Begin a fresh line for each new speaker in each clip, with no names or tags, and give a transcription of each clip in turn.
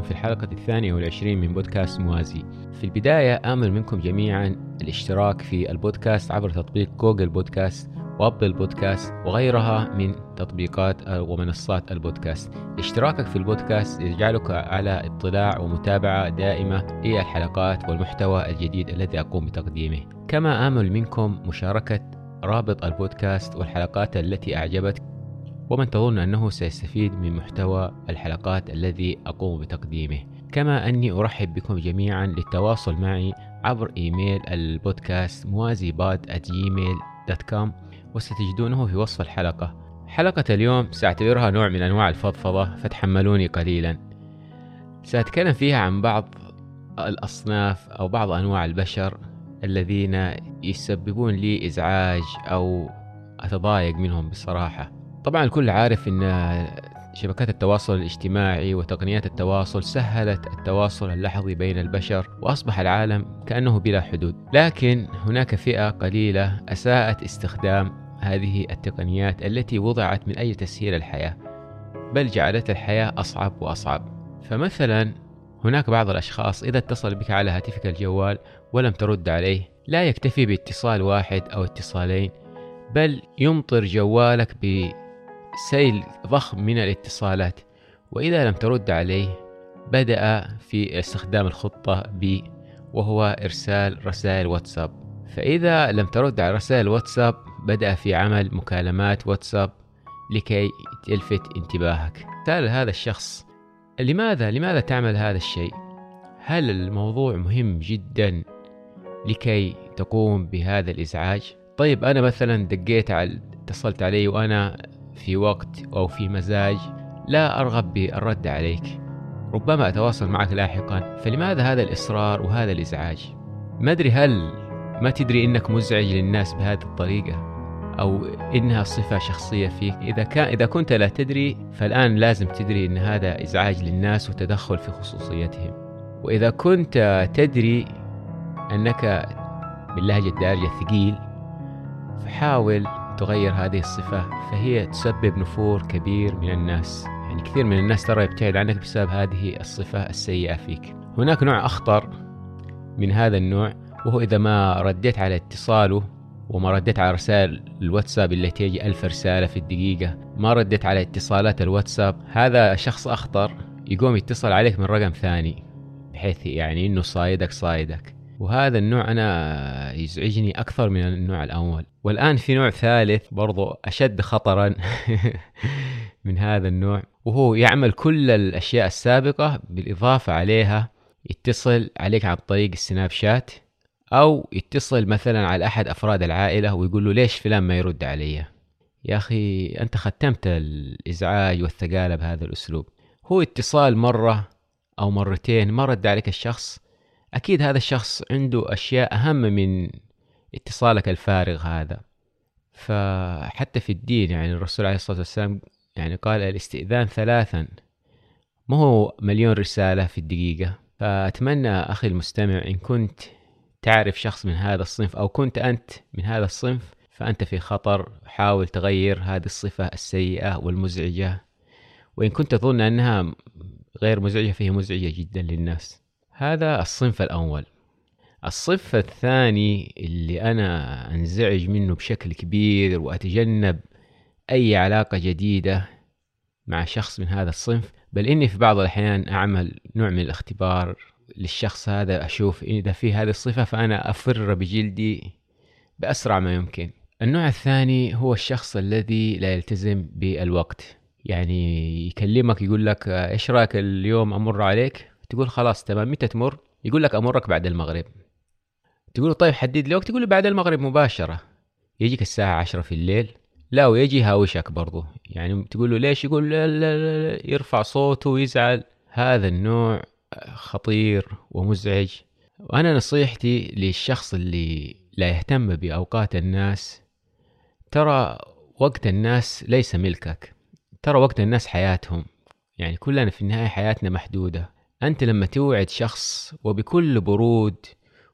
بكم في الحلقة الثانية والعشرين من بودكاست موازي. في البداية آمل منكم جميعا الاشتراك في البودكاست عبر تطبيق جوجل بودكاست وأبل بودكاست وغيرها من تطبيقات ومنصات البودكاست. اشتراكك في البودكاست يجعلك على اطلاع ومتابعة دائمة للحلقات والمحتوى الجديد الذي أقوم بتقديمه. كما آمل منكم مشاركة رابط البودكاست والحلقات التي أعجبتك ومن تظن أنه سيستفيد من محتوى الحلقات الذي أقوم بتقديمه. كما أني أرحب بكم جميعا للتواصل معي عبر إيميل البودكاست موازي باد gmail.com وستجدونه في وصف الحلقة. حلقة اليوم سأعتبرها نوع من أنواع الفضفضة فتحملوني قليلا. سأتكلم فيها عن بعض الأصناف أو بعض أنواع البشر الذين يسببون لي إزعاج أو أتضايق منهم بصراحة. طبعا الكل عارف إن شبكات التواصل الاجتماعي وتقنيات التواصل سهلت التواصل اللحظي بين البشر وأصبح العالم كأنه بلا حدود. لكن هناك فئة قليلة أساءت استخدام هذه التقنيات التي وضعت من أجل تسهيل الحياة بل جعلت الحياة أصعب وأصعب. فمثلا هناك بعض الأشخاص إذا اتصل بك على هاتفك الجوال ولم ترد عليه لا يكتفي باتصال واحد أو اتصالين بل يمطر جوالك ب سيل ضخم من الاتصالات وإذا لم ترد عليه بدأ في استخدام الخطة ب وهو إرسال رسائل واتساب. فإذا لم ترد على رسائل واتساب بدأ في عمل مكالمات واتساب لكي تلفت انتباهك. سأل هذا الشخص لماذا لماذا تعمل هذا الشيء؟ هل الموضوع مهم جدا لكي تقوم بهذا الإزعاج؟ طيب أنا مثلا دقيت على اتصلت علي وأنا في وقت أو في مزاج لا أرغب بالرد عليك. ربما أتواصل معك لاحقا. فلماذا هذا الإصرار وهذا الإزعاج؟ ما أدري هل ما تدري إنك مزعج للناس بهذه الطريقة؟ أو إنها صفة شخصية فيك؟ إذا كان إذا كنت لا تدري فالآن لازم تدري إن هذا إزعاج للناس وتدخل في خصوصيتهم. وإذا كنت تدري أنك باللهجة الدارجة ثقيل فحاول تغير هذه الصفة فهي تسبب نفور كبير من الناس. يعني كثير من الناس ترى يبتعد عنك بسبب هذه الصفة السيئة فيك. هناك نوع أخطر من هذا النوع وهو إذا ما رديت على اتصاله وما رديت على رسائل الواتساب اللي تيجي ألف رسالة في الدقيقة ما رديت على اتصالات الواتساب هذا شخص أخطر يقوم يتصل عليك من رقم ثاني بحيث يعني إنه صايدك صايدك. وهذا النوع أنا يزعجني أكثر من النوع الأول. والآن في نوع ثالث برضو أشد خطرا من هذا النوع وهو يعمل كل الأشياء السابقة بالإضافة عليها يتصل عليك عن طريق السناب شات أو يتصل مثلا على أحد أفراد العائلة ويقول له ليش فلان ما يرد علي؟ يا أخي أنت ختمت الإزعاج والثقالة بهذا الأسلوب. هو اتصال مرة أو مرتين ما رد عليك الشخص أكيد هذا الشخص عنده أشياء أهم من اتصالك الفارغ هذا. فحتى في الدين يعني الرسول عليه الصلاة والسلام يعني قال الاستئذان ثلاثا. ما هو مليون رسالة في الدقيقة؟ فأتمنى أخي المستمع إن كنت تعرف شخص من هذا الصنف أو كنت أنت من هذا الصنف فأنت في خطر حاول تغير هذه الصفة السيئة والمزعجة. وإن كنت تظن أنها غير مزعجة فهي مزعجة جدا للناس. هذا الصنف الأول. الصنف الثاني اللي أنا أنزعج منه بشكل كبير وأتجنب أي علاقة جديدة مع شخص من هذا الصنف بل إني في بعض الأحيان أعمل نوع من الاختبار للشخص هذا أشوف إذا في هذه الصفة فأنا أفر بجلدي بأسرع ما يمكن. النوع الثاني هو الشخص الذي لا يلتزم بالوقت. يعني يكلمك يقول لك إيش رأيك اليوم أمر عليك؟ تقول خلاص تمام. متى تمر؟ يقول لك أمرك بعد المغرب. تقول له طيب حدد لي وقت يقول له بعد المغرب مباشرة. يجيك الساعة عشرة في الليل. لا ويجي يهاوشك برضو. يعني تقول له ليش؟ يقول لا لا لا يرفع صوته ويزعل. هذا النوع خطير ومزعج. وأنا نصيحتي للشخص اللي لا يهتم بأوقات الناس ترى وقت الناس ليس ملكك. ترى وقت الناس حياتهم. يعني كلنا في النهاية حياتنا محدودة. أنت لما توعد شخص وبكل برود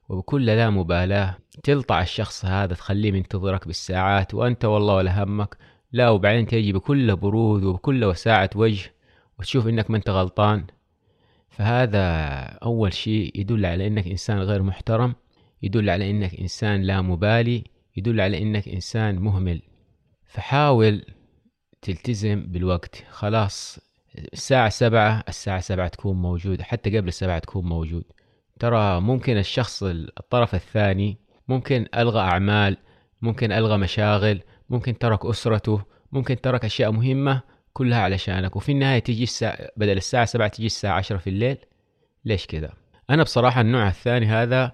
وبكل لا مبالاة تلطع الشخص هذا تخليه منتظرك بالساعات وأنت والله ولا همك لا وبعدين تجي بكل برود وبكل وساعة وجه وتشوف إنك ما أنت غلطان. فهذا أول شيء يدل على أنك إنسان غير محترم يدل على أنك إنسان لا مبالي يدل على أنك إنسان مهمل. فحاول تلتزم بالوقت. خلاص الساعة سبعة الساعة سبعة تكون موجود حتى قبل السبعة تكون موجود. ترى ممكن الشخص الطرف الثاني ممكن ألغى أعمال ممكن ألغى مشاغل ممكن ترك أسرته ممكن ترك أشياء مهمة كلها علشانك. وفي النهاية تجي الساعة بدل الساعة سبعة تجي الساعة عشرة في الليل؟ ليش كذا؟ أنا بصراحة النوع الثاني هذا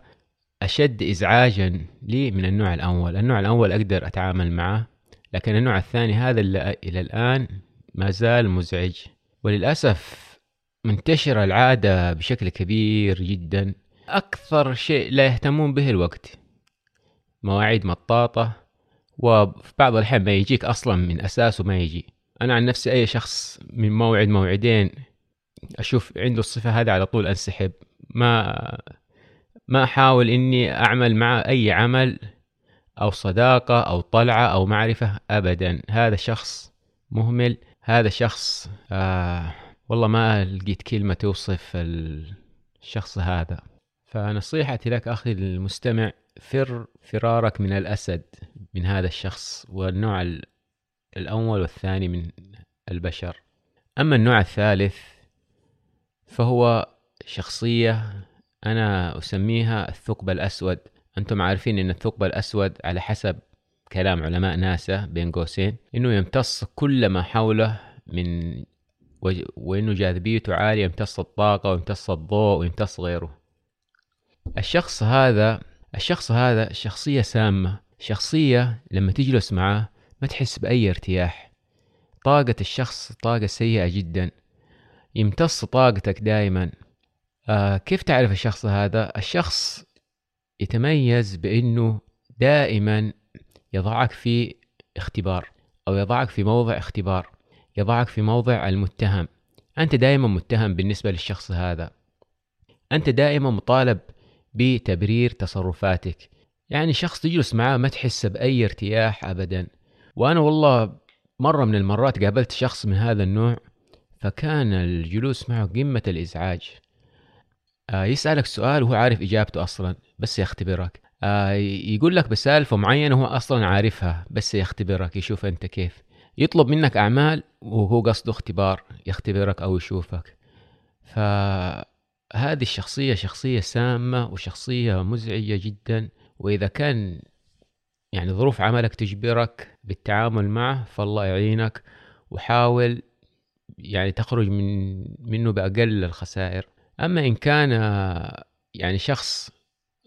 أشد إزعاجا لي من النوع الأول. النوع الأول أقدر أتعامل معه لكن النوع الثاني هذا اللي إلى الآن ما زال مزعج. وللأسف منتشرة العادة بشكل كبير جدا. أكثر شيء لا يهتمون به الوقت. مواعيد مطاطة وفي بعض الأحيان ما يجيك أصلا من أساسه ما يجي. أنا عن نفسي أي شخص من موعد موعدين أشوف عنده الصفة هذه على طول أنسحب. ما ما أحاول إني أعمل معه أي عمل أو صداقة أو طلعة أو معرفة أبدا. هذا شخص مهمل. هذا شخص آه والله ما لقيت كلمة توصف الشخص هذا. فنصيحتي لك أخي المستمع فر فرارك من الأسد من هذا الشخص والنوع الأول والثاني من البشر. أما النوع الثالث فهو شخصية أنا أسميها الثقب الأسود. أنتم عارفين أن الثقب الأسود على حسب كلام علماء ناسا بين قوسين أنه يمتص كل ما حوله من وأنه جاذبيته عالية يمتص الطاقة ويمتص الضوء ويمتص غيره. الشخص هذا الشخص هذا شخصية سامة شخصية لما تجلس معاه ما تحس بأي ارتياح. طاقة الشخص طاقة سيئة جدا. يمتص طاقتك دائما آه كيف تعرف الشخص هذا؟ الشخص يتميز بأنه دائما يضعك في اختبار أو يضعك في موضع اختبار يضعك في موضع المتهم. أنت دائما متهم بالنسبة للشخص هذا. أنت دائما مطالب بتبرير تصرفاتك. يعني شخص تجلس معاه ما تحس بأي ارتياح أبدا. وأنا والله مرة من المرات قابلت شخص من هذا النوع فكان الجلوس معه قمة الإزعاج. آه يسألك سؤال وهو عارف إجابته أصلا بس يختبرك. يقول لك بسالفة معينة هو أصلا عارفها بس يختبرك يشوف أنت كيف. يطلب منك أعمال وهو قصده اختبار يختبرك أو يشوفك. فهذه الشخصية شخصية سامة وشخصية مزعجة جدا وإذا كان يعني ظروف عملك تجبرك بالتعامل معه فالله يعينك. وحاول يعني تخرج من منه بأقل الخسائر. أما إن كان يعني شخص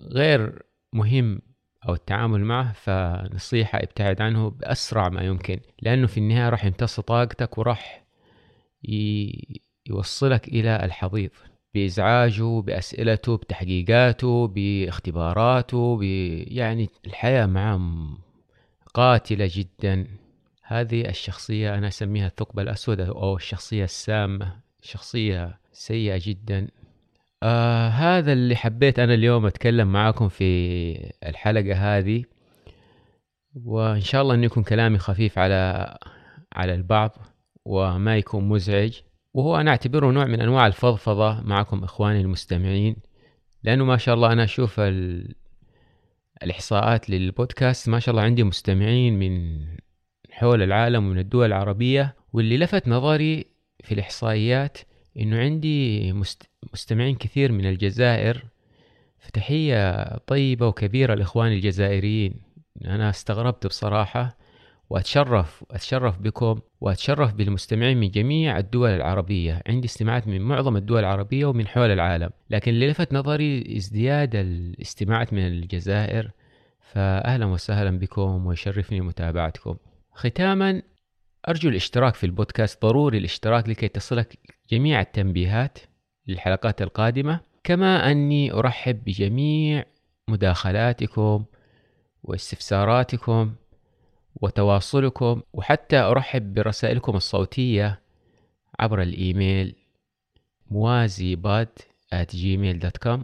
غير مهم أو التعامل معه فنصيحة ابتعد عنه بأسرع ما يمكن لأنه في النهاية راح يمتص طاقتك وراح يوصلك إلى الحضيض بإزعاجه بأسئلته بتحقيقاته باختباراته ب... يعني الحياة معه قاتلة جدا. هذه الشخصية أنا أسميها الثقب الأسود أو الشخصية السامة شخصية سيئة جدا. آه هذا اللي حبيت أنا اليوم أتكلم معاكم في الحلقة هذه وإن شاء الله أنه يكون كلامي خفيف على على البعض وما يكون مزعج. وهو أنا أعتبره نوع من أنواع الفضفضة معكم إخواني المستمعين لأنه ما شاء الله أنا أشوف ال... الإحصاءات للبودكاست ما شاء الله عندي مستمعين من حول العالم ومن الدول العربية واللي لفت نظري في الإحصائيات إنه عندي مست... مستمعين كثير من الجزائر فتحية طيبة وكبيرة لإخواني الجزائريين. أنا استغربت بصراحة وأتشرف أتشرف بكم وأتشرف بالمستمعين من جميع الدول العربية. عندي استماعات من معظم الدول العربية ومن حول العالم. لكن اللي لفت نظري ازدياد الاستماعات من الجزائر فأهلا وسهلا بكم ويشرفني متابعتكم. ختاما أرجو الاشتراك في البودكاست. ضروري الاشتراك لكي تصلك جميع التنبيهات. للحلقات القادمة. كما أني أرحب بجميع مداخلاتكم واستفساراتكم وتواصلكم وحتى أرحب برسائلكم الصوتية عبر الإيميل موازي باد at gmail.com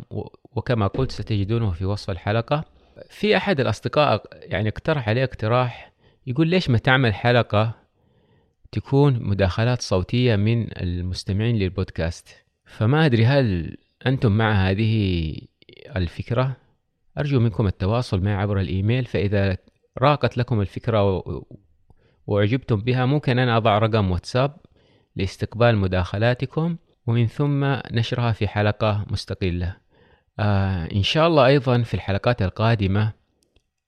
وكما قلت ستجدونه في وصف الحلقة. في أحد الأصدقاء يعني اقترح عليه اقتراح يقول ليش ما تعمل حلقة تكون مداخلات صوتية من المستمعين للبودكاست؟ فما أدري هل أنتم مع هذه الفكرة. أرجو منكم التواصل معي عبر الإيميل فإذا راقت لكم الفكرة وأعجبتم بها ممكن أنا أضع رقم واتساب لاستقبال مداخلاتكم ومن ثم نشرها في حلقة مستقلة. آه إن شاء الله أيضا في الحلقات القادمة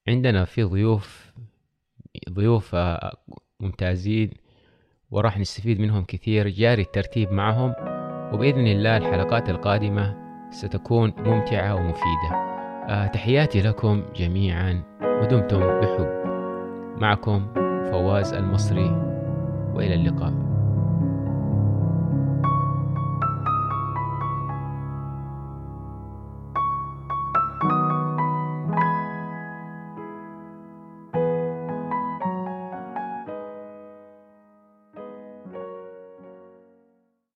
عندنا في ضيوف ضيوف آه ممتازين وراح نستفيد منهم كثير. جاري الترتيب معهم. وبإذن الله الحلقات القادمة ستكون ممتعة ومفيدة. آه تحياتي لكم جميعا ودمتم بحب. معكم فواز المصري وإلى اللقاء.